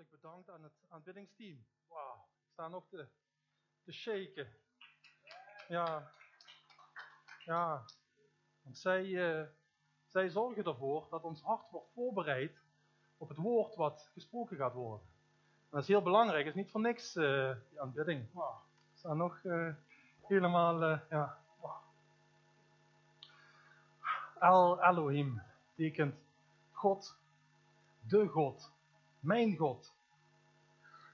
hartelijk bedankt aan het aanbiddingsteam. Wauw, ik sta nog te, te shaken. Ja, ja. Want zij, uh, zij zorgen ervoor dat ons hart wordt voorbereid op het woord wat gesproken gaat worden. En dat is heel belangrijk, het is niet voor niks, uh, die aanbidding. Wow. Ik sta nog uh, helemaal, ja. Wow. El Elohim betekent God, de God, mijn God.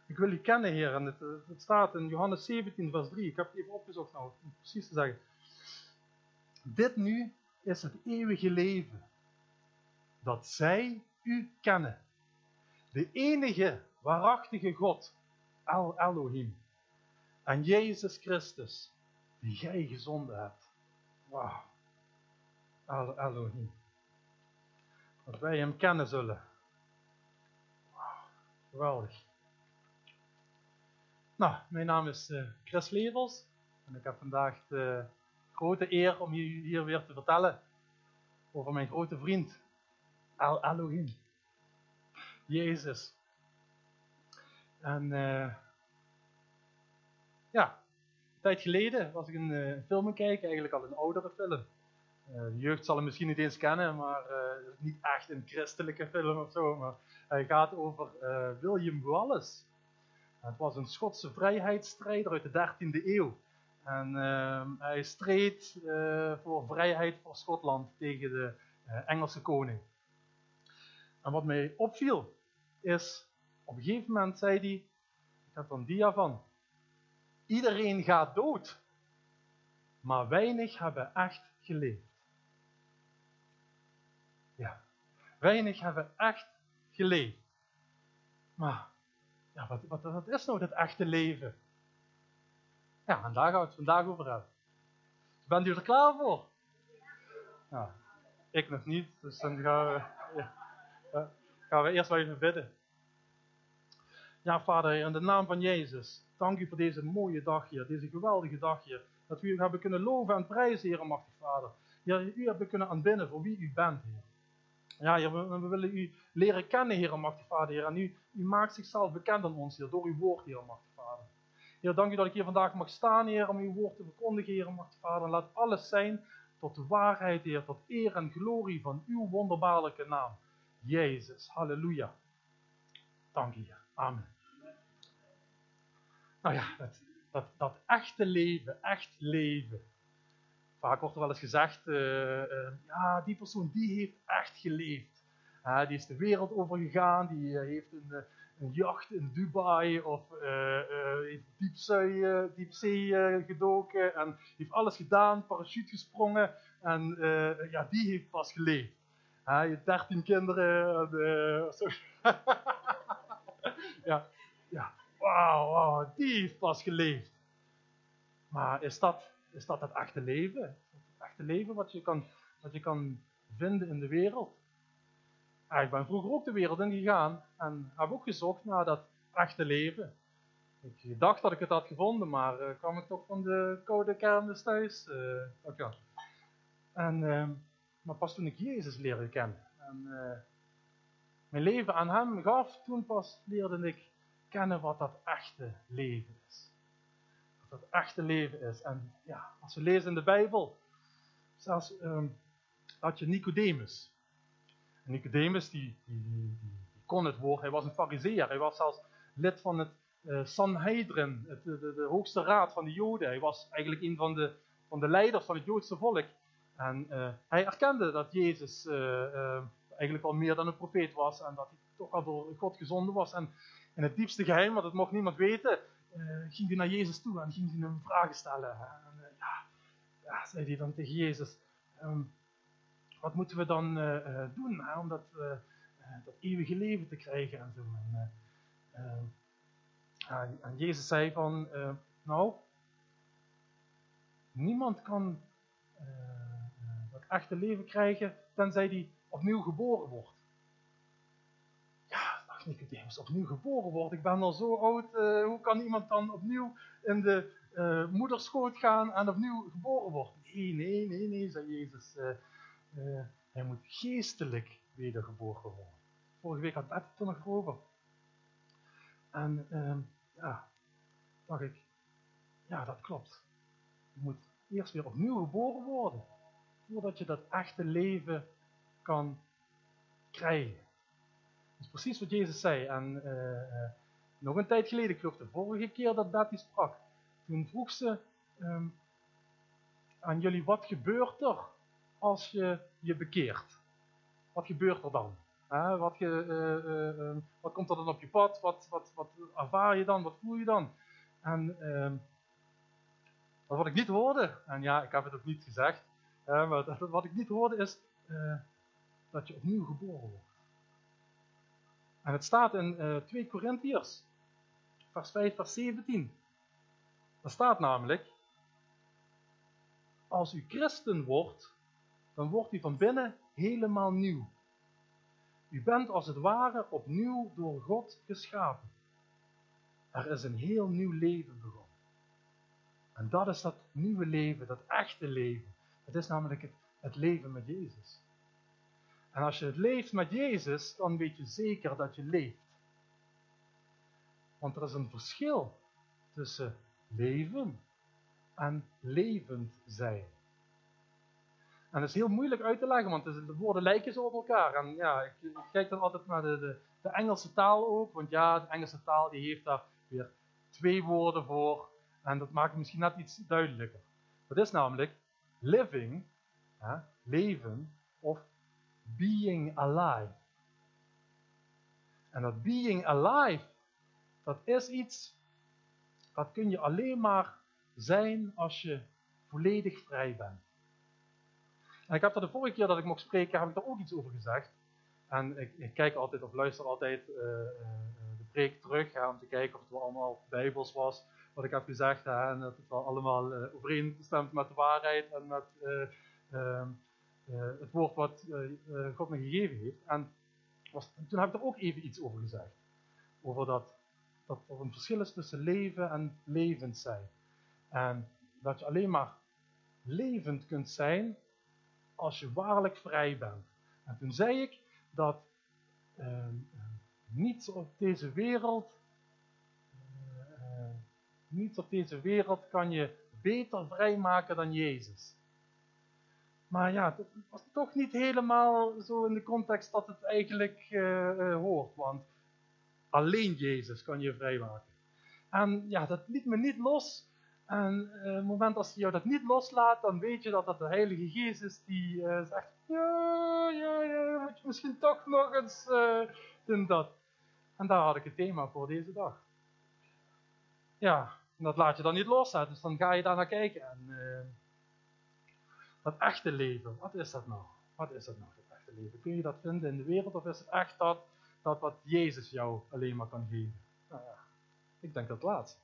Ik wil u kennen, Heer. En het, staat in Johannes 17, vers 3. Ik heb het even opgezocht, nou, om precies te zeggen. Dit nu is het eeuwige leven. Dat zij u kennen. De enige waarachtige God, El Elohim. En Jezus Christus, die jij gezonden hebt. Wauw. El Elohim. Dat wij hem kennen zullen. Geweldig. Nou, mijn naam is uh, Chris Levels. En ik heb vandaag de grote eer om u hier weer te vertellen over mijn grote vriend, El Elohim. Jezus. En uh, ja, een tijd geleden was ik een uh, film kijken, eigenlijk al een oudere film. Uh, de jeugd zal hem misschien niet eens kennen, maar het is niet echt een christelijke film of zo. Maar hij gaat over William Wallace. Het was een Schotse vrijheidsstrijder uit de 13e eeuw. En uh, hij streed voor vrijheid voor Schotland tegen de Engelse koning. En wat mij opviel, is op een gegeven moment zei hij, ik heb er een dia van, iedereen gaat dood, maar weinig hebben echt geleefd. Weinig hebben echt geleefd. Maar ja, wat, wat, is nou dat echte leven? Ja, en daar gaan we het vandaag over hebben. Bent u er klaar voor? Ja, ik nog niet, dus dan gaan we, ja, gaan we eerst wel even bidden. Ja, vader, in de naam van Jezus, dank u voor deze mooie dag hier, deze geweldige dag hier. Dat we u hebben kunnen loven en prijzen, Heer machtig Vader. Ja, u hebben kunnen aanbinnen voor wie u bent, Heer. Ja, we, willen u leren kennen, Heer machtig Vader. En u, u maakt zichzelf bekend aan ons, door uw woord, Heer machtig Vader. Heer, dank u dat ik hier vandaag mag staan, Heer, om uw woord te verkondigen, Heer machtig Vader. Laat alles zijn tot de waarheid, Heer, tot eer en glorie van uw wonderbaarlijke naam. Jezus, halleluja. Dank u, Heer. Amen. Nou ja, dat, dat, dat echte leven, echt leven. Vaak wordt er wel eens gezegd, uh, uh, ja, die persoon die heeft echt geleefd. Die is de wereld overgegaan, die heeft een, een, jacht in Dubai of heeft diepzee, diepzee gedoken en heeft alles gedaan, parachute gesprongen en ja, die heeft pas geleefd. je hebt dertien kinderen. En, ja, ja, wauw, wow, die heeft pas geleefd. Maar is dat is dat het echte leven? Het echte leven wat je kan, wat je kan vinden in de wereld? ik ben vroeger ook de wereld in gegaan en heb ook gezocht naar dat echte leven. Ik dacht dat ik het had gevonden, maar uh, kwam ik toch van de koude kermis thuis. Uh, en, uh, maar pas toen ik Jezus leerde kennen en mijn leven aan Hem gaf, toen pas leerde ik kennen wat dat echte leven is dat echte leven is. En ja, als we lezen in de Bijbel, zelfs had je Nicodemus. Nicodemus, die, die, kon het woord, hij was een fariseer, hij was zelfs lid van het uh, Sanhedrin, het, de, de, hoogste raad van de Joden. Hij was eigenlijk een van de, van de leiders van het Joodse volk. En uh, hij erkende dat Jezus uh, eigenlijk al meer dan een profeet was en dat hij toch al door God gezonden was. En in het diepste geheim, want dat mocht niemand weten, ging hij naar Jezus toe en ging hij hem vragen stellen. En, uh, ja, ja, zei hij dan tegen Jezus, um, wat moeten we dan uh, doen om dat, dat, eeuwige leven te krijgen en zo. En, ehm, en Jezus zei van, nou, niemand kan dat echte leven krijgen tenzij hij opnieuw geboren wordt. Nicodemus opnieuw geboren wordt. Ik ben al zo oud, uh, hoe kan iemand dan opnieuw in de uh, moederschoot gaan en opnieuw geboren worden? Nee, nee, nee, nee, zei Jezus. Uh, hij moet geestelijk wedergeboren worden. Vorige week had ik het er nog over. En ehm, ja, dacht ik, ja, dat klopt. Je moet eerst weer opnieuw geboren worden. Voordat je dat echte leven kan krijgen. Precies wat Jezus zei. En uh, nog een tijd geleden, ik geloof de vorige keer dat Betty sprak. Toen vroeg ze um, aan jullie, wat gebeurt er als je je bekeert? Wat gebeurt er dan? wat, uh, uh, wat, komt er dan op je pad? Wat, wat, wat, ervaar je dan? Wat voel je dan? En ehm, wat ik niet hoorde, en ja, ik heb het ook niet gezegd, maar wat ik niet hoorde is eh, dat je opnieuw geboren wordt. En het staat in uh, 2 Korintiërs, vers 5, vers 17. Daar staat namelijk, als u christen wordt, dan wordt u van binnen helemaal nieuw. U bent als het ware opnieuw door God geschapen. Er is een heel nieuw leven begonnen. En dat is dat nieuwe leven, dat echte leven. Het is namelijk het leven met Jezus. En als je leeft met Jezus, dan weet je zeker dat je leeft. Want er is een verschil tussen leven en levend zijn. En dat is heel moeilijk uit te leggen, want de woorden lijken zo op elkaar. En ja, ik, kijk dan altijd naar de, de, de, Engelse taal ook, want ja, de Engelse taal die heeft daar weer twee woorden voor. En dat maakt het misschien net iets duidelijker. Dat is namelijk living, leven, of being alive. En dat being alive, dat is iets, dat kun je alleen maar zijn als je volledig vrij bent. En ik heb er de vorige keer dat ik mocht spreken, heb ik daar ook iets over gezegd. En ik, ik kijk altijd of luister altijd uh, de preek terug, hè, om te kijken of het wel allemaal bijbels was, wat ik heb gezegd. Hè, en dat het wel allemaal uh, overeenstemt met de waarheid en met ehm, het woord wat God me gegeven heeft. En was, toen heb ik er ook even iets over gezegd. Over dat, dat er een verschil is tussen leven en levend zijn. En dat je alleen maar levend kunt zijn als je waarlijk vrij bent. En toen zei ik dat uh, niets op deze wereld, niets op deze wereld kan je beter vrijmaken dan Jezus. Maar ja, het was toch niet helemaal zo in de context dat het eigenlijk uh, hoort. Want alleen Jezus kan je vrijmaken. En ja, dat liet me niet los en uh, het moment als je jou dat niet loslaat, dan weet je dat dat de Heilige Geest is die zegt, ja, ja, ja, moet je misschien toch nog eens uh, doen dat. En daar had ik het thema voor deze dag. Ja, en dat laat je dan niet los, dus dan ga je daar naar kijken. En dat echte leven, wat is dat nou? Wat is dat nou, dat echte leven? Kun je dat vinden in de wereld of is het echt dat, dat wat Jezus jou alleen maar kan geven? Nou ja, ik denk dat laatste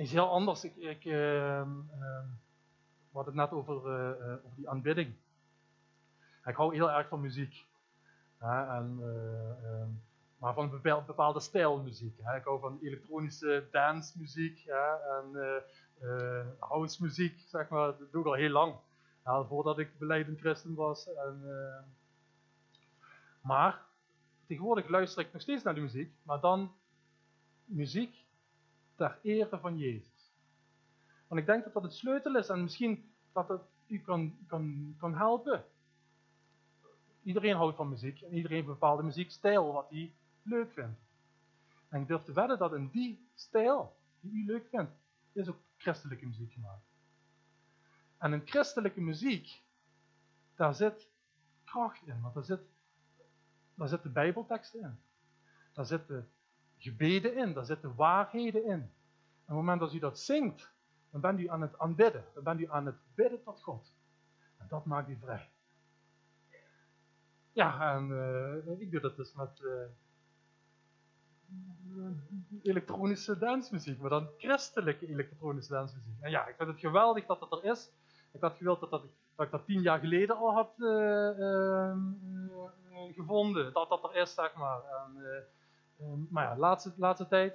is heel anders. Ik, ik uh, had het net over, uh, over die aanbidding. Ik hou heel erg van muziek. Hè, en, uh, maar van een bepaalde stijl muziek. Hè. Ik hou van elektronische dance muziek en house muziek, zeg maar. Dat doe ik al heel lang. Voordat ik beleidend christen was. En, maar tegenwoordig luister ik nog steeds naar de muziek, maar dan muziek ter ere van Jezus. Want ik denk dat dat het sleutel is en misschien dat het u kan, kan, kan helpen. Iedereen houdt van muziek en iedereen heeft een bepaalde muziekstijl wat hij leuk vindt. En ik durf te wedden dat in die stijl, die u leuk vindt, is ook christelijke muziek gemaakt. En in christelijke muziek, daar zit kracht in, want daar zit, daar zitten bijbelteksten in. Daar zitten gebeden in, daar zitten waarheden in. En op het moment dat u dat zingt, dan bent u aan het aanbidden. Dan bent u aan het bidden tot God. En dat maakt u vrij. Ja, en uh, ik doe dat dus met uh, elektronische dansmuziek, maar dan christelijke elektronische dansmuziek. En ja, ik vind het geweldig dat dat er is. Ik had gewild dat, dat, dat ik dat tien jaar geleden al had uh, gevonden, dat dat er is, zeg maar. En, Ehm, maar ja, de laatste, laatste tijd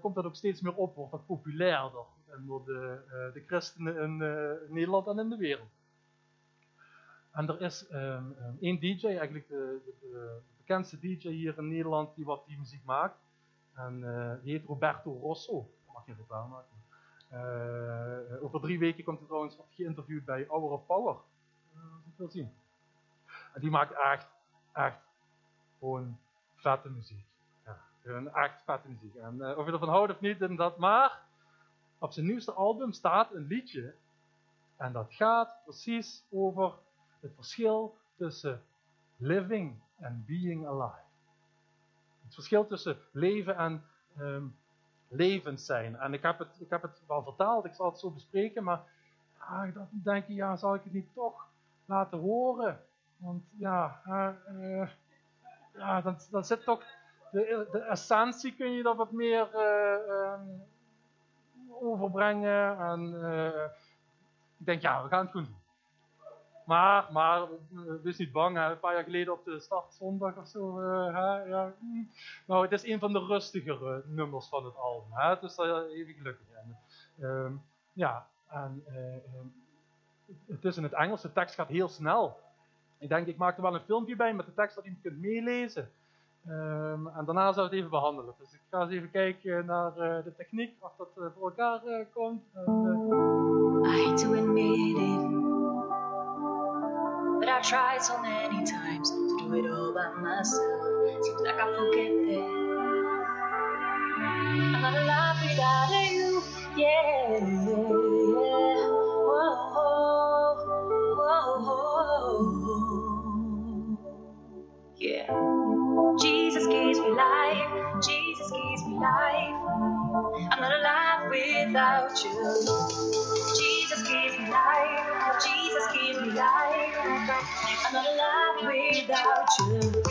komt dat ook steeds meer op, wordt dat populairder door de, de christenen in Nederland en in de wereld. En er is um, één DJ, eigenlijk de, de, bekendste DJ hier in Nederland, die wat die muziek maakt. En uh, die heet Roberto Rosso. Mag je reclame maken. Uh, over drie weken komt hij trouwens geïnterviewd bij Hour of Power. Uh, dat wil zien. En die maakt echt, echt gewoon vette muziek. Ja, echt vette muziek. En of je ervan houdt of niet, en dat maar. Op zijn nieuwste album staat een liedje. En dat gaat precies over het verschil tussen living en being alive. Het verschil tussen leven en um, levend zijn. En ik heb, het, ik heb het wel vertaald, ik zal het zo bespreken, maar ah, dan denk ik, ja, zal ik het niet toch laten horen? Want ja, uh, ja dan, dan zit toch de, essentie, kun je dat wat meer uh, um, overbrengen. En uh, ik denk, ja, we gaan het goed doen. Maar, maar, wees niet bang, hè. een paar jaar geleden op de startzondag of zo. Uh, hè, ja. Nou, het is een van de rustigere nummers van het album. Hè. Dus daar even gelukkig. Uh, ja, en uh, het is in het Engels, de tekst gaat heel snel. Ik denk, ik maak er wel een filmpje bij met de tekst dat je kunt meelezen. Um, en daarna zou ik het even behandelen. Dus ik ga eens even kijken naar de techniek, of dat voor elkaar komt. I hate I tried so many times to do it all by myself. Seems like I forget that I'm not alive without you. Yeah, whoa, whoa, yeah. Jesus gives me life. Jesus gives me life. I'm not alive without you. Jesus gives me life. Jesus gives me life. I'm not alive without you.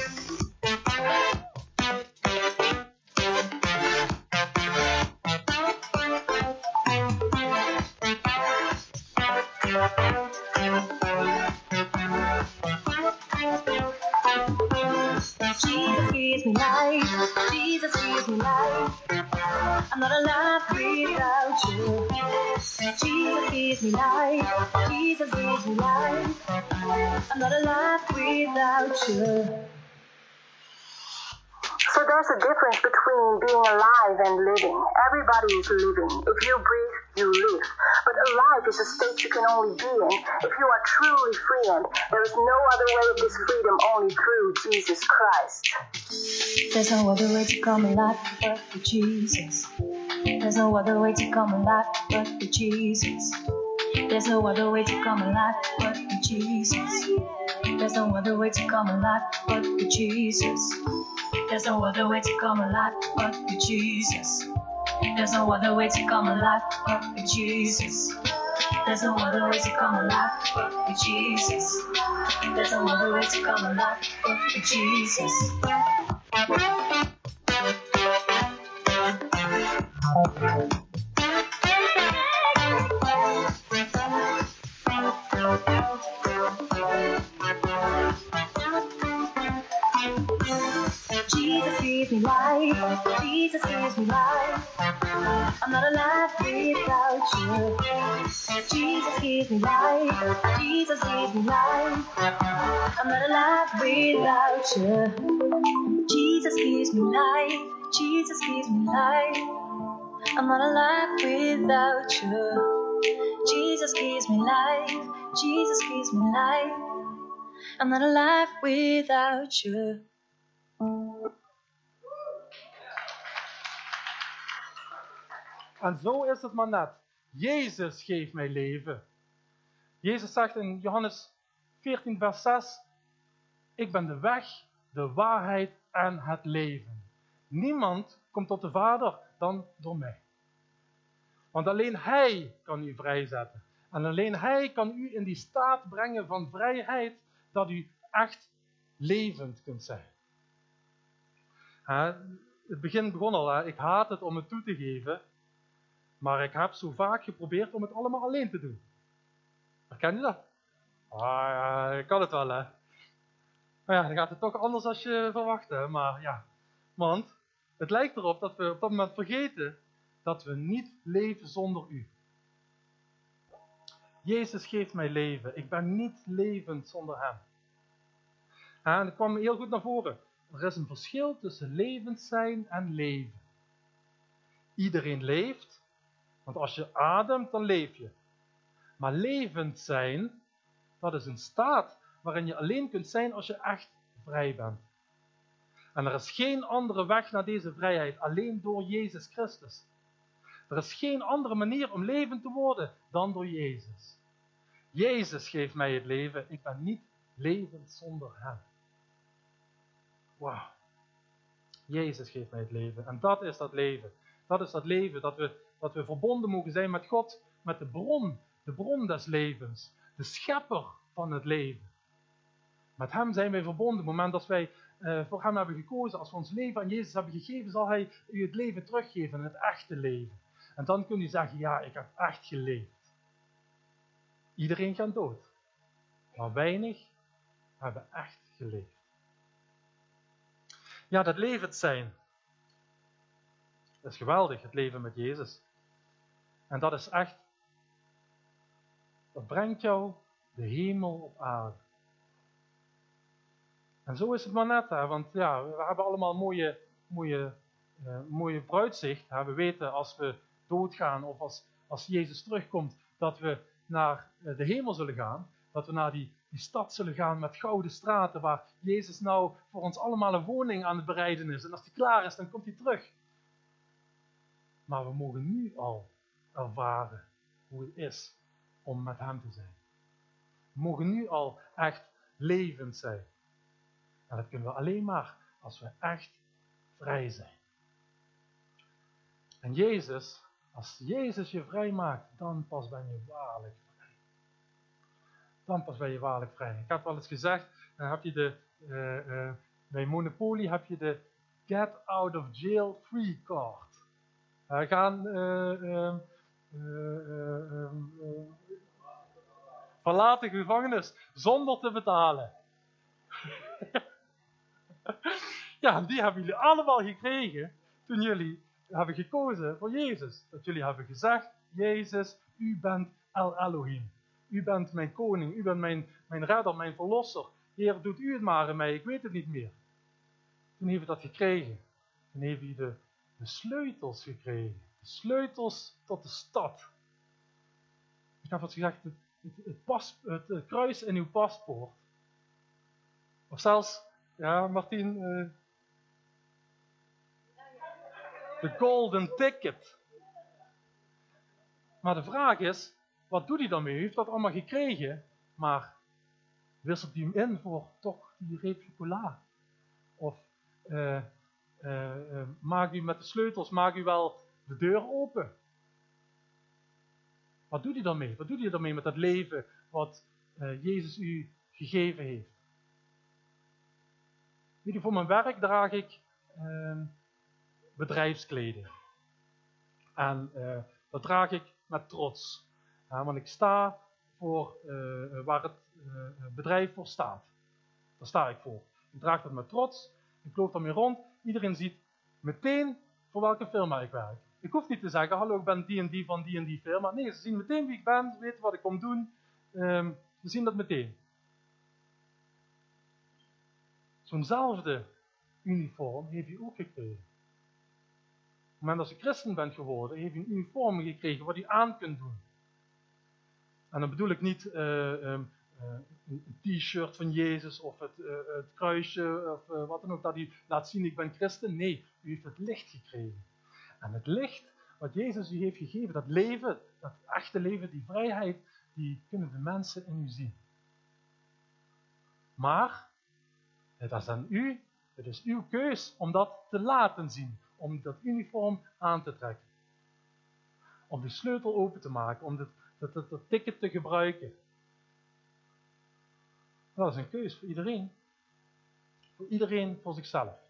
Jesus gives me life. Jesus gives me life. I'm not alive without you. Gives me life. Jesus gives me life. I'm not alive without you. So there's a difference between being alive and living. Everybody is living. If you breathe, you live. But alive is a state you can only be in if you are truly free, and there is no other way of this freedom only through Jesus Christ. There's no other way to come alive but through Jesus. There's no other way to come alive but through Jesus. There's no other way to come alive but with Jesus. There's no other way to come alive but with Jesus. There's no other way to come alive but with Jesus. There's no other way to come alive but with Jesus. There's no other way to come alive but with Jesus. There's no other way to come alive but Jesus. Jesus Jesus gives me life. Jesus gives me life. I'm not alive without you. Jesus gives me life. Jesus gives me life. I'm not alive without you. Jesus gives me life. Jesus gives me life. I'm not alive without you. En zo is het maar net. Jezus geeft mij leven. Jezus zegt in Johannes 14, vers 6: Ik ben de weg, de waarheid en het leven. Niemand komt tot de Vader dan door mij. Want alleen Hij kan u vrijzetten. En alleen Hij kan u in die staat brengen van vrijheid dat u echt levend kunt zijn. het begin begon al, ik haat het om het toe te geven, maar ik heb zo vaak geprobeerd om het allemaal alleen te doen. Herken je dat? Ah ik kan het wel hè. Maar ja, dan gaat het toch anders als je verwacht hè. Maar ja, want het lijkt erop dat we op dat moment vergeten dat we niet leven zonder u. Jezus geeft mij leven. Ik ben niet levend zonder Hem. En dat kwam heel goed naar voren. Er is een verschil tussen levend zijn en leven. Iedereen leeft, want als je ademt, dan leef je. Maar levend zijn, dat is een staat waarin je alleen kunt zijn als je echt vrij bent. En er is geen andere weg naar deze vrijheid, alleen door Jezus Christus. Er is geen andere manier om levend te worden dan door Jezus. Jezus geeft mij het leven, ik ben niet levend zonder Hem. Wauw. Jezus geeft mij het leven. En dat is dat leven. Dat is dat leven, dat we, dat we verbonden mogen zijn met God, met de bron, de bron des levens, de schepper van het leven. Met Hem zijn wij verbonden. Op het moment dat wij uh, voor Hem hebben gekozen, als we ons leven aan Jezus hebben gegeven, zal Hij u het leven teruggeven, het echte leven. En dan kun je zeggen, ja, ik heb echt geleefd. Iedereen gaat dood. Maar weinig hebben echt geleefd. Ja, dat levend zijn. Dat is geweldig, het leven met Jezus. En dat is echt, dat brengt jou de hemel op aarde. En zo is het maar net, want ja, we hebben allemaal mooie, mooie, uh, mooie vooruitzicht. We weten als we doodgaan of als, als Jezus terugkomt, dat we naar eh, de hemel zullen gaan. Dat we naar die, die stad zullen gaan met gouden straten, waar Jezus nou voor ons allemaal een woning aan het bereiden is. En als die klaar is, dan komt hij terug. Maar we mogen nu al ervaren hoe het is om met Hem te zijn. We mogen nu al echt levend zijn. En dat kunnen we alleen maar als we echt vrij zijn. En Jezus, als Jezus je vrij maakt, dan pas ben je waarlijk vrij. Dan pas ben je waarlijk vrij. Ik heb wel eens gezegd, dan heb je de, uh, uh, bij Monopoly heb je de get out of jail free card. Uh, gaan uh, verlaten gevangenis zonder te betalen. ja, die hebben jullie allemaal gekregen toen jullie hebben gekozen voor Jezus. Dat jullie hebben gezegd, Jezus, u bent El Elohim. U bent mijn koning, u bent mijn, mijn redder, mijn verlosser. Heer, doet u het maar in mij, ik weet het niet meer. Toen heeft u dat gekregen. Toen u de, de sleutels gekregen. De sleutels tot de stad. Ik heb wat gezegd, het, pas, het, kruis in uw paspoort. Of zelfs, ja, Martien, uh, de golden ticket. Maar de vraag is, wat doet hij daarmee? U heeft dat allemaal gekregen, maar wisselt hij hem in voor toch die reep chocola? Of uh, maakt u met de sleutels, maakt u wel de deur open? Wat doet hij daarmee? Wat doet hij daarmee met dat leven wat Jezus u gegeven heeft? U, voor mijn werk draag ik ehm, bedrijfskleding. En uh, dat draag ik met trots. want ik sta voor uh, waar het uh, bedrijf voor staat. Daar sta ik voor. Ik draag dat met trots. Ik loop daarmee rond. Iedereen ziet meteen voor welke firma ik werk. Ik hoef niet te zeggen, hallo, ik ben die en die van die en die firma. Nee, ze zien meteen wie ik ben, ze weten wat ik kom doen. Um, ze zien dat meteen. Zo'nzelfde uniform heeft u ook gekregen moment als je christen bent geworden, heeft je een uniform gekregen wat je aan kunt doen. En dan bedoel ik niet uh, um, uh, een t-shirt van Jezus of het, uh, het kruisje of wat dan ook, dat hij laat zien ik ben christen. Nee, u heeft het licht gekregen. En het licht wat Jezus u heeft gegeven, dat leven, dat echte leven, die vrijheid, die kunnen de mensen in u zien. Maar, het is aan u, het is uw keus om dat te laten zien om dat uniform aan te trekken. Om die sleutel open te maken, om dat, dat, dat, ticket te gebruiken. Dat is een keus voor iedereen. Voor iedereen voor zichzelf.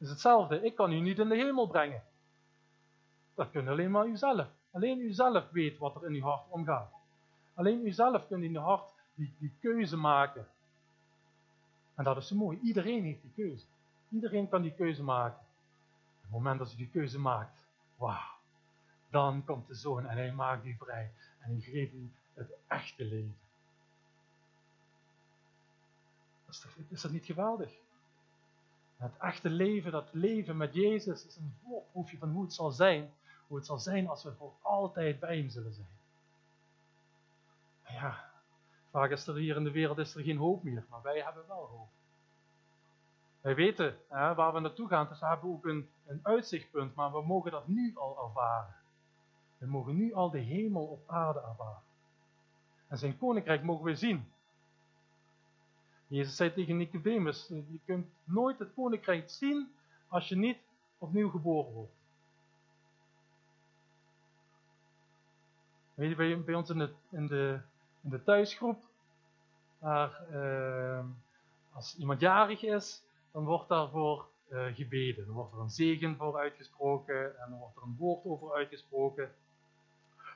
Is hetzelfde, ik kan u niet in de hemel brengen. Dat kunt alleen maar uzelf. Alleen uzelf weet wat er in uw hart omgaat. Alleen uzelf kunt in uw hart die, die keuze maken. En dat is zo mooi. Iedereen heeft die keuze. Iedereen kan die keuze maken. Op het moment dat je die keuze maakt, wauw, dan komt de zoon en hij maakt die vrij. en ik geef u het echte leven. Is dat, is dat niet geweldig? Het echte leven, dat leven met Jezus, is een voorproefje van hoe het zal zijn. Hoe het zal zijn als we voor altijd bij Hem zullen zijn. ja, vaak is er hier in de wereld is er geen hoop meer, maar wij hebben wel hoop. Wij weten hè, waar we naartoe gaan, dus we hebben ook een, een uitzichtpunt, maar we mogen dat nu al ervaren. We mogen nu al de hemel op aarde ervaren. En zijn koninkrijk mogen we zien. Jezus zei tegen Nicodemus, je kunt nooit het koninkrijk zien als je niet opnieuw geboren wordt. Weet je, bij, ons in de, in de, in de thuisgroep, waar, uh, als iemand jarig is, dan wordt daarvoor uh, gebeden. Dan wordt er een zegen voor uitgesproken en dan wordt er een woord over uitgesproken.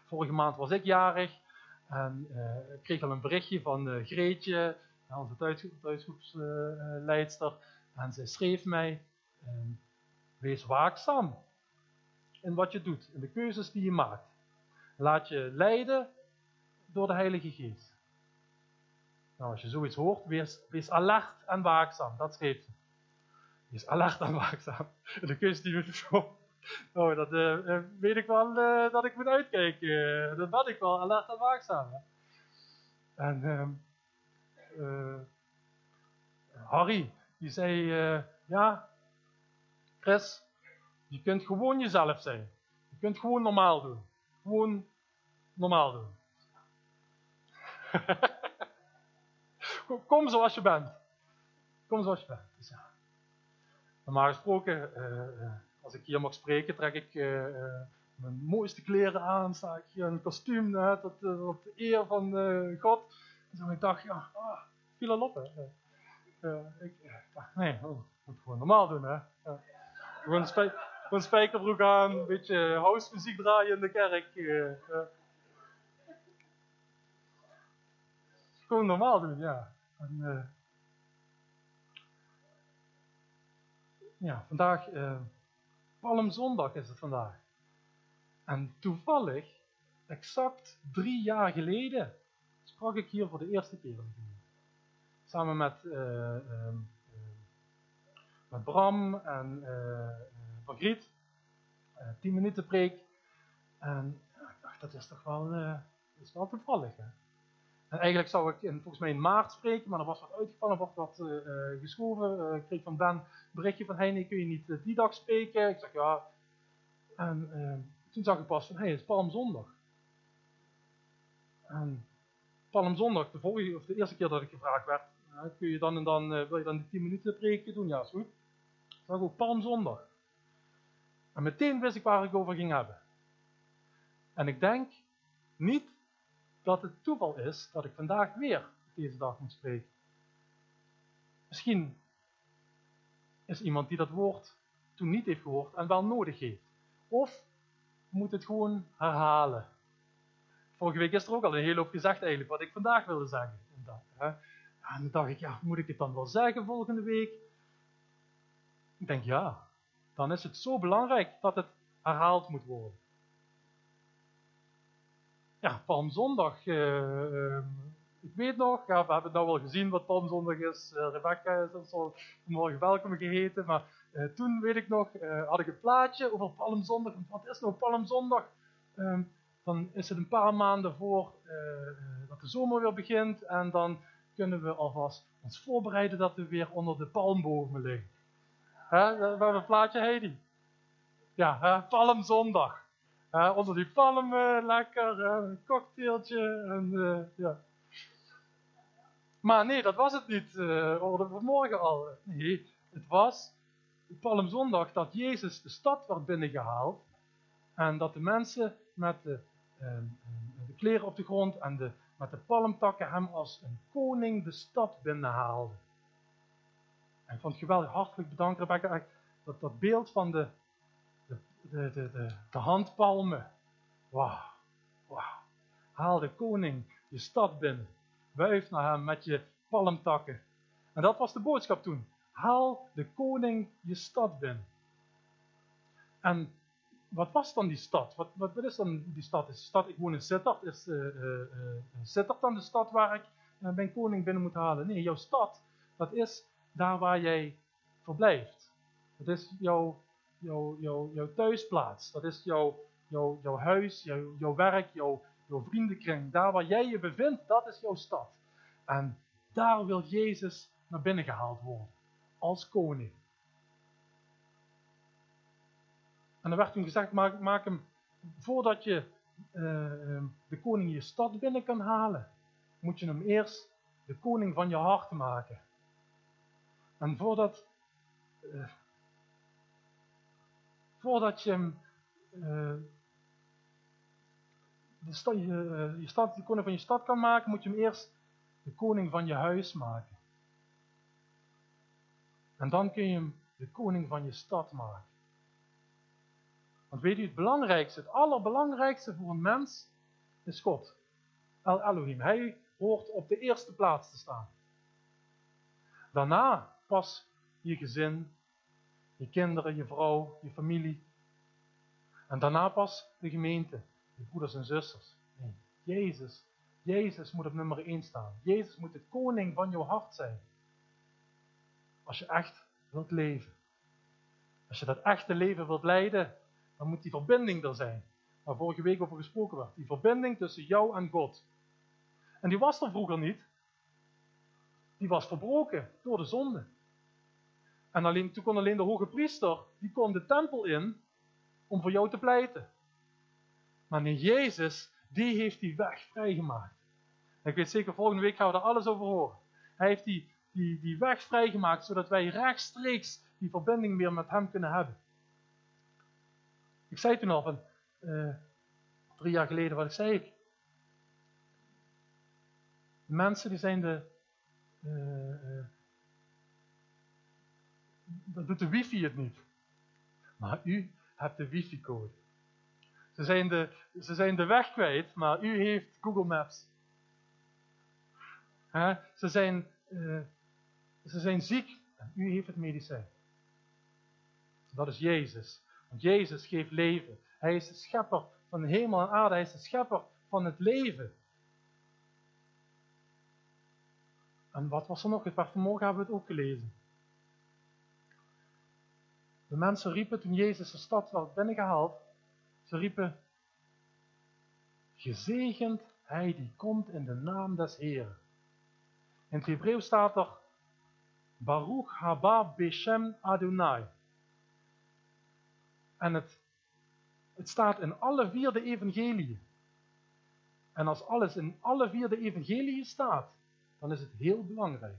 Vorige maand was ik jarig en uh, ik kreeg al een berichtje van uh, Greetje, onze thuis, thuisgroepsleidster. en zij schreef mij, ehm, wees waakzaam in wat je doet, in de keuzes die je maakt. Laat je leiden door de Heilige Geest. Nou, als je zoiets hoort, wees, wees alert en waakzaam. Dat schreef ze. Wees alert en waakzaam. De keuze die we Oh, dat uh, weet ik wel dat ik moet uitkijken. Dat ben ik wel, alert en waakzaam. Hè? En ehm, Harry, die zei, ja, Chris, je kunt gewoon jezelf zijn. Je kunt gewoon normaal doen. Gewoon normaal doen. Kom zoals je bent. Kom zoals je bent. Dus. Normaal gesproken, uh, als ik hier mag spreken, trek ik mijn mooiste kleren aan, sta ik hier in een kostuum, tot, tot de eer van God. Zo ik dacht, ja, ah, viel al op. Hè. ik, nee, oh, moet gewoon normaal doen. Hè. Gewoon, spij gewoon spijkerbroek aan, een beetje house muziek draaien in de kerk. Gewoon normaal doen, ja. Uh, ja, vandaag, uh, Palmzondag is het vandaag. En toevallig, exact drie jaar geleden, sprak ik hier voor de eerste keer. Samen met, uh, met Bram en Margriet. tien minuten preek. En ik dacht, dat is toch wel, is wel toevallig. Hè? En eigenlijk zou ik in, volgens mij in maart spreken, maar er was wat uitgevallen, wordt wat uh, geschoven. Uh, ik kreeg van Ben een berichtje van, hey, nee, kun je niet die dag spreken? Ik zeg, ja. En toen zag ik pas van, hey, het is Palmzondag. En Palmzondag, de, volgende, of de eerste keer dat ik gevraagd werd, kun je dan en dan, wil je dan die 10 minuten preken doen? Ja, is goed. Zag ook Palmzondag. En meteen wist ik waar ik over ging hebben. En ik denk niet dat het toeval is dat ik vandaag weer deze dag moet spreken. Misschien is iemand die dat woord toen niet heeft gehoord en wel nodig heeft. Of moet het gewoon herhalen. Vorige week is er ook al een hele hoop gezegd eigenlijk wat ik vandaag wilde zeggen. En dan dacht ik, ja, moet ik het dan wel zeggen volgende week? Ik denk ja, dan is het zo belangrijk dat het herhaald moet worden ja, Palmzondag. Uh, ik weet nog, we hebben nou wel gezien wat Palmzondag is. Uh, Rebecca is ons al vanmorgen welkom geheten. Maar uh, toen, weet ik nog, had ik een plaatje over Palmzondag. Wat is nou Palmzondag? Ehm, dan is het een paar maanden voor dat de zomer weer begint. En dan kunnen we alvast ons voorbereiden dat we weer onder de palmbomen liggen. Hè? Hebben een plaatje, Heidi. Ja? Palmzondag. Onder die palmen, lekker, een cocktailtje. En, uh, ja. Maar nee, dat was het niet. Uh, we vanmorgen al. Nee, het was Palmzondag dat Jezus de stad werd binnengehaald. En dat de mensen met de, de kleren op de grond en de, met de palmtakken hem als een koning de stad binnenhaalden. En ik vond het geweldig hartelijk bedankt, Rebecca. Dat, dat beeld van de, de, de, de, de handpalmen. Wauw, wauw. Haal de koning je stad binnen. Wuif naar hem met je palmtakken. En dat was de boodschap toen. Haal de koning je stad binnen. En wat was dan die stad? Wat, wat, is dan die stad? Is de stad, ik woon in Sittard, is uh, uh, Sittard dan de stad waar ik mijn koning binnen moet halen? Nee, jouw stad, dat is daar waar jij verblijft. Dat is jouw, jouw, jouw, jouw thuisplaats. Dat is jouw, jouw, jouw huis, jouw, jouw werk, jouw, jouw vriendenkring. Daar waar jij je bevindt, dat is jouw stad. En daar wil Jezus naar binnen gehaald worden. Als koning. En er werd toen gezegd, maak, hem, voordat je uh, de koning je stad binnen kan halen, moet je hem eerst de koning van je hart maken. En voordat, uh, voordat je hem uh, de, stad, je, je stad, de koning van je stad kan maken, moet je hem eerst de koning van je huis maken. En dan kun je hem de koning van je stad maken. Want weet u, het belangrijkste, het allerbelangrijkste voor een mens is God. El Elohim. Hij hoort op de eerste plaats te staan. Daarna pas je gezin, je kinderen, je vrouw, je familie. En daarna pas de gemeente, je broeders en zusters. Nee, Jezus. Jezus moet op nummer 1 staan. Jezus moet de koning van jouw hart zijn. Als je echt wilt leven. Als je dat echte leven wilt leiden, dan moet die verbinding er zijn. Waar vorige week over gesproken werd. Die verbinding tussen jou en God. En die was er vroeger niet. Die was verbroken door de zonde. En alleen, toen kon alleen de hoge priester, die kon de tempel in om voor jou te pleiten. Maar nee, Jezus, die heeft die weg vrijgemaakt. En ik weet zeker, volgende week gaan we daar alles over horen. Hij heeft die, die, die weg vrijgemaakt, zodat wij rechtstreeks die verbinding weer met hem kunnen hebben. Ik zei toen al van, uh, drie jaar geleden, wat ik zei mensen die zijn de, uh, dat doet de wifi het niet. Maar u hebt de wifi-code. Ze zijn, de, ze zijn de weg kwijt, maar u heeft Google Maps. Ze, zijn, ze zijn ziek en u heeft het medicijn. Dat is Jezus. Jezus geeft leven. Hij is de schepper van hemel en aarde. Hij is de schepper van het leven. En wat was er nog? Vanmorgen hebben we het ook gelezen. De mensen riepen toen Jezus de stad werd binnengehaald. Ze riepen, gezegend hij die komt in de naam des Heeren. In het Hebreeuws staat er, Baruch haba beshem Adonai. En het, het staat in alle vier de evangeliën. En als alles in alle vier de evangeliën staat, dan is het heel belangrijk.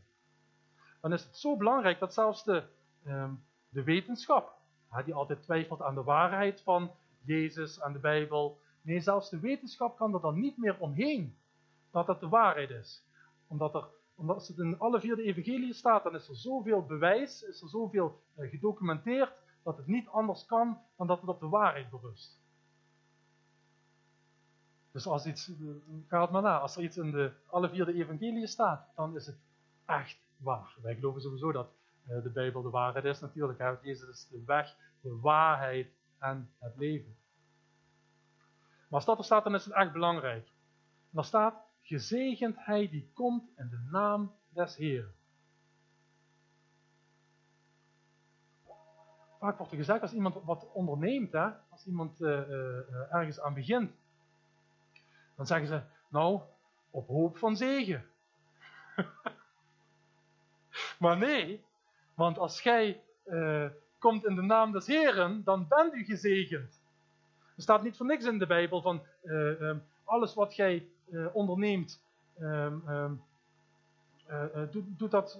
Dan is het zo belangrijk dat zelfs de, um, de wetenschap, die altijd twijfelt aan de waarheid van Jezus en de Bijbel, nee, zelfs de wetenschap kan er dan niet meer omheen dat dat de waarheid is. Omdat, er, omdat het in alle vier de evangeliën staat, dan is er zoveel bewijs, is er zoveel uh, gedocumenteerd, dat het niet anders kan dan dat het op de waarheid berust. Dus als iets, ga het maar na, als er iets in de, alle vier de evangeliën staat, dan is het echt waar. Wij geloven sowieso dat uh, de Bijbel de waarheid is natuurlijk. Jezus is de weg, de waarheid en het leven. Maar als dat er staat, dan is het echt belangrijk. En er staat, gezegend hij die komt in de naam des Heeren. Vaak wordt er gezegd als iemand wat onderneemt, hè, als iemand uh, uh, ergens aan begint, dan zeggen ze, nou, op hoop van zegen. maar nee, want als uh, komt in de naam des Heren, dan bent u gezegend. Er staat niet voor niks in de Bijbel van um, alles wat uh, onderneemt, um, dat,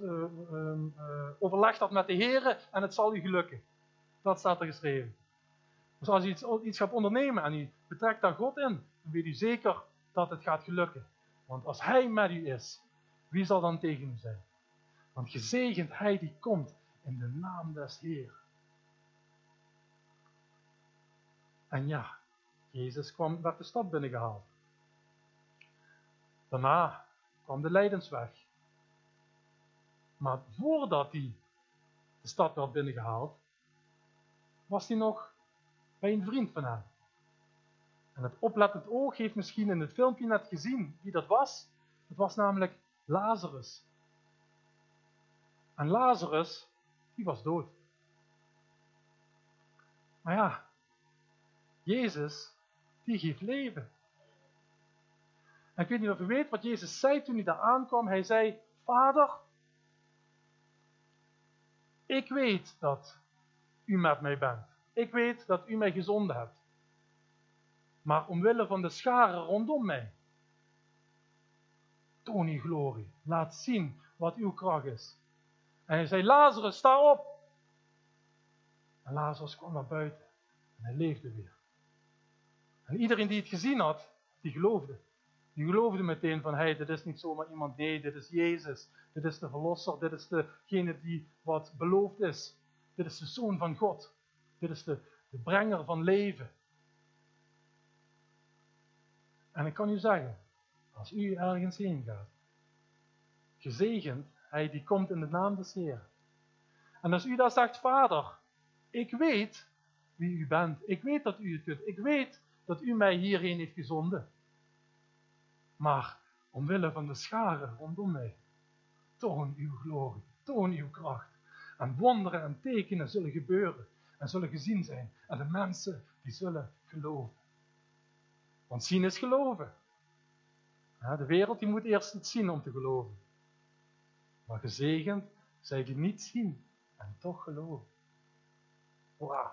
overleg dat met de Heren en het zal u gelukken. Dat staat er geschreven. Dus als u iets, iets gaat ondernemen en u betrekt daar God in, dan weet u zeker dat het gaat gelukken. Want als Hij met u is, wie zal dan tegen u zijn? Want gezegend Hij die komt in de naam des Heer. En ja, Jezus kwam, werd de stad binnengehaald. Daarna kwam de lijdensweg. Maar voordat hij de stad werd binnengehaald, was hij nog bij een vriend van hem. En het oplettend oog heeft misschien in het filmpje net gezien wie dat was. Het was namelijk Lazarus. En Lazarus, die was dood. Maar ja, Jezus, die geeft leven. En ik weet niet of u weet wat Jezus zei toen hij daar aankwam. Hij zei, Vader, ik weet dat u met mij bent. Ik weet dat u mij gezonden hebt. Maar omwille van de scharen rondom mij, toon uw glorie. Laat zien wat uw kracht is. En hij zei, Lazarus, sta op. En Lazarus kwam naar buiten. En hij leefde weer. En iedereen die het gezien had, die geloofde. Die geloofde meteen van, hey, dit is niet zomaar iemand, nee, dit is Jezus. Dit is de Verlosser, dit is degene die wat beloofd is. Dit is de Zoon van God. Dit is de, de brenger van leven. En ik kan u zeggen, als u ergens heen gaat, gezegend, hij die komt in de naam des Heer. En als u daar zegt, Vader, ik weet wie u bent. Ik weet dat u het kunt. Ik weet dat u mij hierheen heeft gezonden. Maar omwille van de scharen rondom mij, toon uw glorie, toon uw kracht. En wonderen en tekenen zullen gebeuren en zullen gezien zijn. En de mensen die zullen geloven. Want zien is geloven. de wereld die moet eerst het zien om te geloven. Maar gezegend zij die niet zien en toch geloven. Wauw.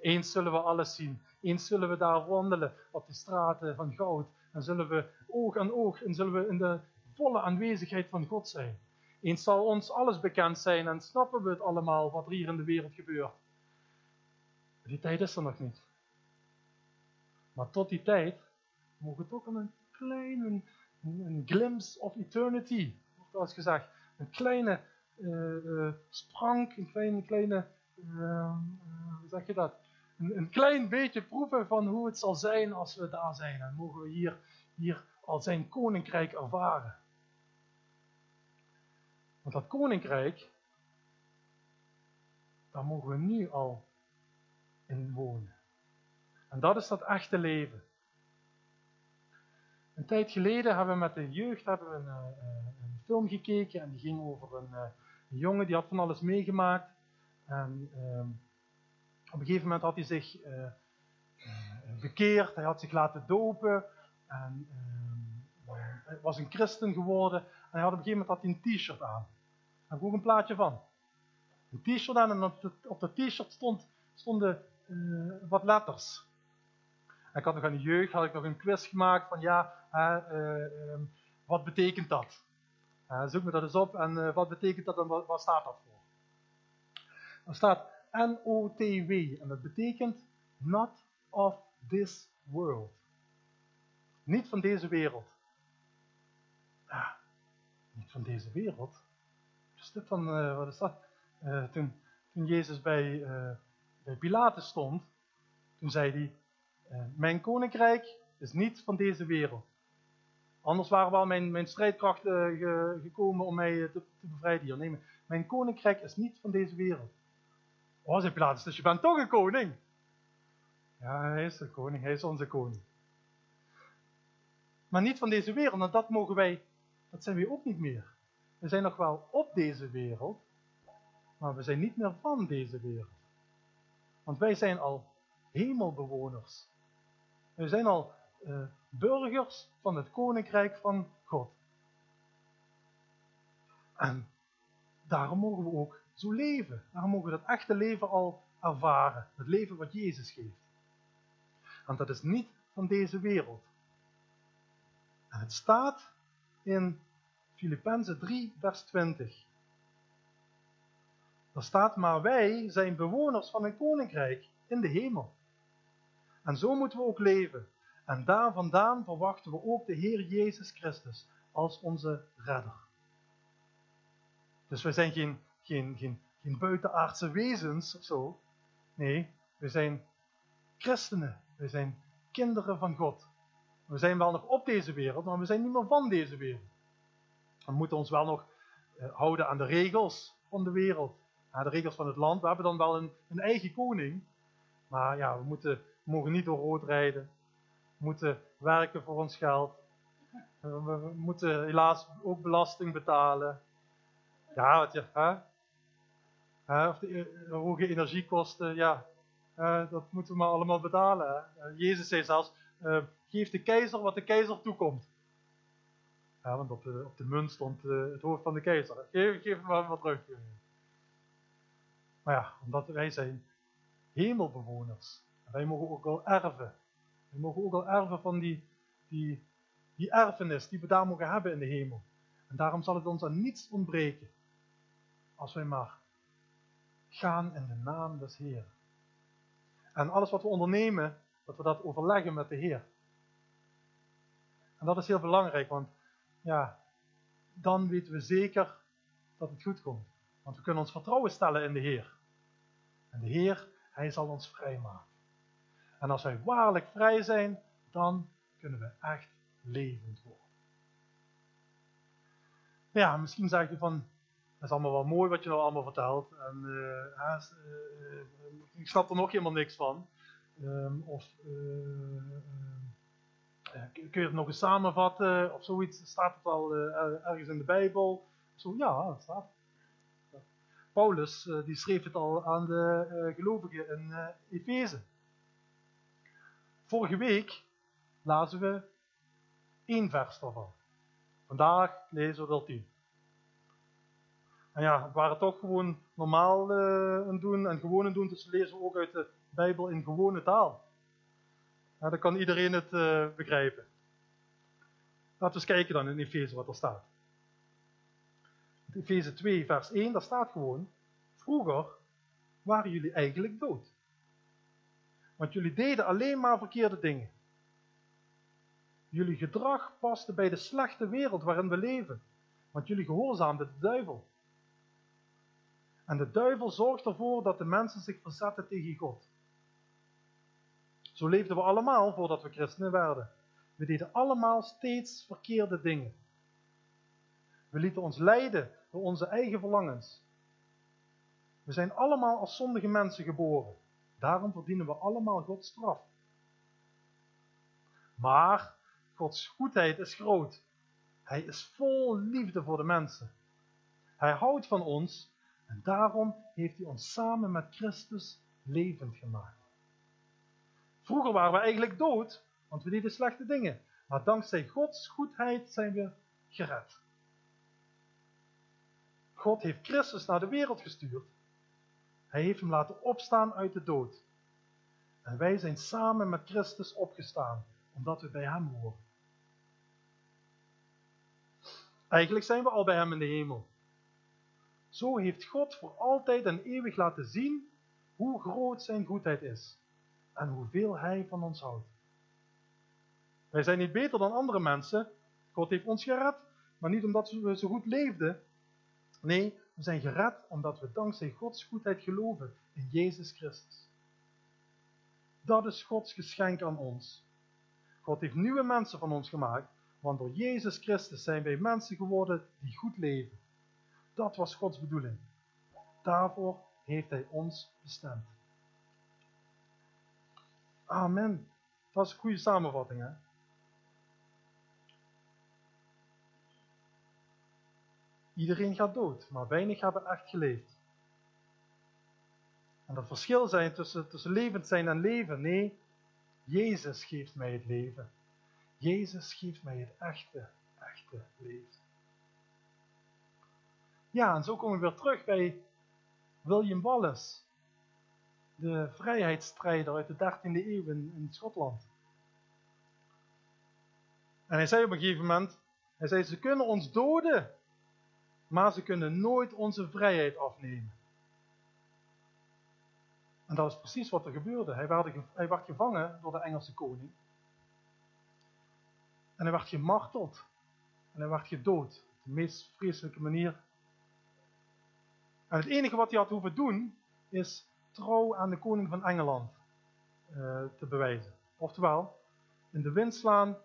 Eens zullen we alles zien. Eens zullen we daar wandelen op de straten van goud. En zullen we oog aan oog en zullen we in de volle aanwezigheid van God zijn. Eens zal ons alles bekend zijn en snappen we het allemaal wat er hier in de wereld gebeurt. Die tijd is er nog niet. Maar tot die tijd mogen we toch een kleine een, glimpse of eternity, wordt als gezegd. Een kleine uh, sprank, een kleine, kleine uh, hoe zeg je dat? Een, een, klein beetje proeven van hoe het zal zijn als we daar zijn. En mogen we hier, hier al zijn koninkrijk ervaren. Want dat koninkrijk, daar mogen we nu al in wonen. En dat is dat echte leven. Een tijd geleden hebben we met de jeugd hebben we een, eh, een film gekeken en die ging over een, eh, jongen die had van alles meegemaakt. En ehm, op een gegeven moment had hij zich uh, bekeerd, hij had zich laten dopen en ehm, hij was een christen geworden. En hij had op een gegeven moment had hij een t-shirt aan. Daar heb ik ook een plaatje van. Een t-shirt aan en op dat t-shirt stond, stonden wat letters. Ik had nog aan de jeugd had ik nog een quiz gemaakt van ja, uh, wat betekent dat? Uh, zoek me dat eens op en wat betekent dat en wat, wat, staat dat voor? Er staat N-O-T-W en dat betekent not of this world. Niet van deze wereld. Van deze wereld. Dus dit van, wat is dat? toen, toen Jezus bij, bij Pilatus stond, toen zei hij, eh, mijn koninkrijk is niet van deze wereld. Anders waren wel mijn, mijn strijdkrachten gekomen om mij te, te bevrijden hier. Nee, mijn koninkrijk is niet van deze wereld. Oh, zei Pilatus, dus je bent toch een koning? Ja, hij is een koning, hij is onze koning. Maar niet van deze wereld, en dat mogen wij, dat zijn wij ook niet meer. We zijn nog wel op deze wereld, maar we zijn niet meer van deze wereld. Want wij zijn al hemelbewoners. We zijn al uh, burgers van het koninkrijk van God. En daarom mogen we ook zo leven. Daarom mogen we dat echte leven al ervaren. Het leven wat Jezus geeft. Want dat is niet van deze wereld. En het staat in Filippenzen 3, vers 20. Er staat, maar wij zijn bewoners van een koninkrijk in de hemel. En zo moeten we ook leven. En daar vandaan verwachten we ook de Heer Jezus Christus als onze redder. Dus we zijn geen, geen, geen, geen buitenaardse wezens of zo. Nee, we zijn christenen. We zijn kinderen van God. We zijn wel nog op deze wereld, maar we zijn niet meer van deze wereld. We moeten ons wel nog uh, houden aan de regels van de wereld. Aan de regels van het land. We hebben dan wel een, een eigen koning. Maar ja, we, moeten, mogen niet door rood rijden. We moeten werken voor ons geld. We, moeten helaas ook belasting betalen. Ja, wat je, hè? Hè, Of eh, hoge energiekosten, ja. Eh, dat moeten we maar allemaal betalen. Hè? Eh, Jezus zei zelfs, eh, geef de keizer wat de keizer toekomt. Ja, want op de, op de munt stond eh, het hoofd van de keizer. Geef, geef maar wat terug. Maar ja, omdat wij zijn hemelbewoners. Wij mogen ook wel erven. Wij mogen ook wel erven van die, die, die erfenis die we daar mogen hebben in de hemel. En daarom zal het ons aan niets ontbreken. Als wij maar gaan in de naam des Heeren. En alles wat we ondernemen, dat we dat overleggen met de Heer. En dat is heel belangrijk, want ja, dan weten we zeker dat het goed komt. Want we kunnen ons vertrouwen stellen in de Heer. En de Heer, Hij zal ons vrijmaken. En als wij waarlijk vrij zijn, dan kunnen we echt levend worden. Ja, misschien zeg je van, dat is allemaal wel mooi wat je nou allemaal vertelt. En eh, eh, eh, ik snap er nog helemaal niks van. Ehm, of kun je het nog eens samenvatten of zoiets? Staat het al eh, er- ergens in de Bijbel? Zo, ja, dat staat. Paulus eh, die schreef het al aan de eh, gelovigen in eh Efeze. Vorige week lazen we één vers daarvan. Vandaag lezen we er tien. En ja, het waren toch gewoon normaal aan doen en gewoon aan doen, dus lezen we ook uit de Bijbel in gewone taal. Ja, dan kan iedereen het eh, begrijpen. Laten we eens kijken dan in Efeze wat er staat. Efeze 2 vers 1, daar staat gewoon, vroeger waren jullie eigenlijk dood. Want jullie deden alleen maar verkeerde dingen. Jullie gedrag paste bij de slechte wereld waarin we leven. Want jullie gehoorzaamden de duivel. En de duivel zorgt ervoor dat de mensen zich verzetten tegen God. Zo leefden we allemaal voordat we christenen werden. We deden allemaal steeds verkeerde dingen. We lieten ons leiden door onze eigen verlangens. We zijn allemaal als zondige mensen geboren. Daarom verdienen we allemaal Gods straf. Maar Gods goedheid is groot. Hij is vol liefde voor de mensen. Hij houdt van ons en daarom heeft hij ons samen met Christus levend gemaakt. Vroeger waren we eigenlijk dood, want we deden slechte dingen. Maar dankzij Gods goedheid zijn we gered. God heeft Christus naar de wereld gestuurd. Hij heeft hem laten opstaan uit de dood. En wij zijn samen met Christus opgestaan, omdat we bij hem horen. Eigenlijk zijn we al bij hem in de hemel. Zo heeft God voor altijd en eeuwig laten zien hoe groot zijn goedheid is en hoeveel hij van ons houdt. Wij zijn niet beter dan andere mensen. God heeft ons gered, maar niet omdat we zo goed leefden. Nee, we zijn gered omdat we dankzij Gods goedheid geloven in Jezus Christus. Dat is Gods geschenk aan ons. God heeft nieuwe mensen van ons gemaakt, want door Jezus Christus zijn wij mensen geworden die goed leven. Dat was Gods bedoeling. Daarvoor heeft Hij ons bestemd. Amen. Dat is een goede samenvatting, hè? Iedereen gaat dood, maar weinig hebben echt geleefd. En dat verschil zijn tussen, tussen levend zijn en leven. Nee, Jezus geeft mij het leven. Jezus geeft mij het echte, echte leven. Ja, en zo komen we weer terug bij William Wallace, de vrijheidsstrijder uit de 13e eeuw in, Schotland. En hij zei op een gegeven moment, hij zei, ze kunnen ons doden, maar ze kunnen nooit onze vrijheid afnemen. En dat is precies wat er gebeurde. Hij werd, hij werd gevangen door de Engelse koning. En hij werd gemarteld. En hij werd gedood. Op de meest vreselijke manier. En het enige wat hij had hoeven doen, is trouw aan de koning van Engeland eh, te bewijzen. Oftewel, in de wind slaan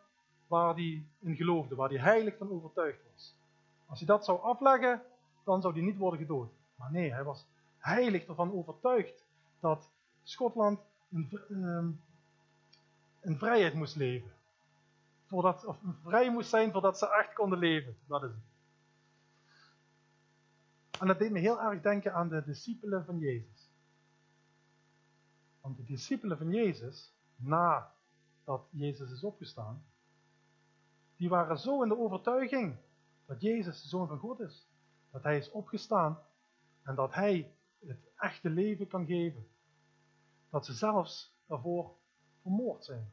waar hij in geloofde, waar hij heilig van overtuigd was. Als hij dat zou afleggen, dan zou hij niet worden gedood. Maar nee, hij was heilig ervan overtuigd dat Schotland ehm, in vrijheid moest leven. Voordat, of vrij moest zijn voordat ze echt konden leven. Dat is het. En dat deed me heel erg denken aan de discipelen van Jezus. Want de discipelen van Jezus, nadat Jezus is opgestaan, die waren zo in de overtuiging dat Jezus de Zoon van God is. Dat Hij is opgestaan en dat Hij het echte leven kan geven. Dat ze zelfs daarvoor vermoord zijn.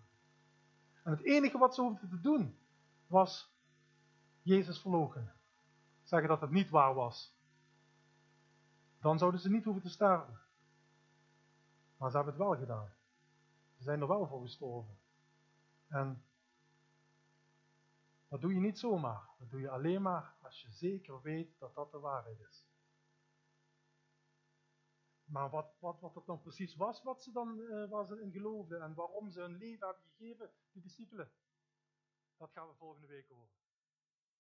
En het enige wat ze hoefden te doen, was Jezus verloochenen. Zeggen dat het niet waar was. Dan zouden ze niet hoeven te sterven. Maar ze hebben het wel gedaan. Ze zijn er wel voor gestorven. En dat doe je niet zomaar. Dat doe je alleen maar als je zeker weet dat dat de waarheid is. Maar wat, wat, wat het dan precies was, wat ze dan, eh, waar ze in geloofden en waarom ze hun leven hebben gegeven, die discipelen, dat gaan we volgende week horen.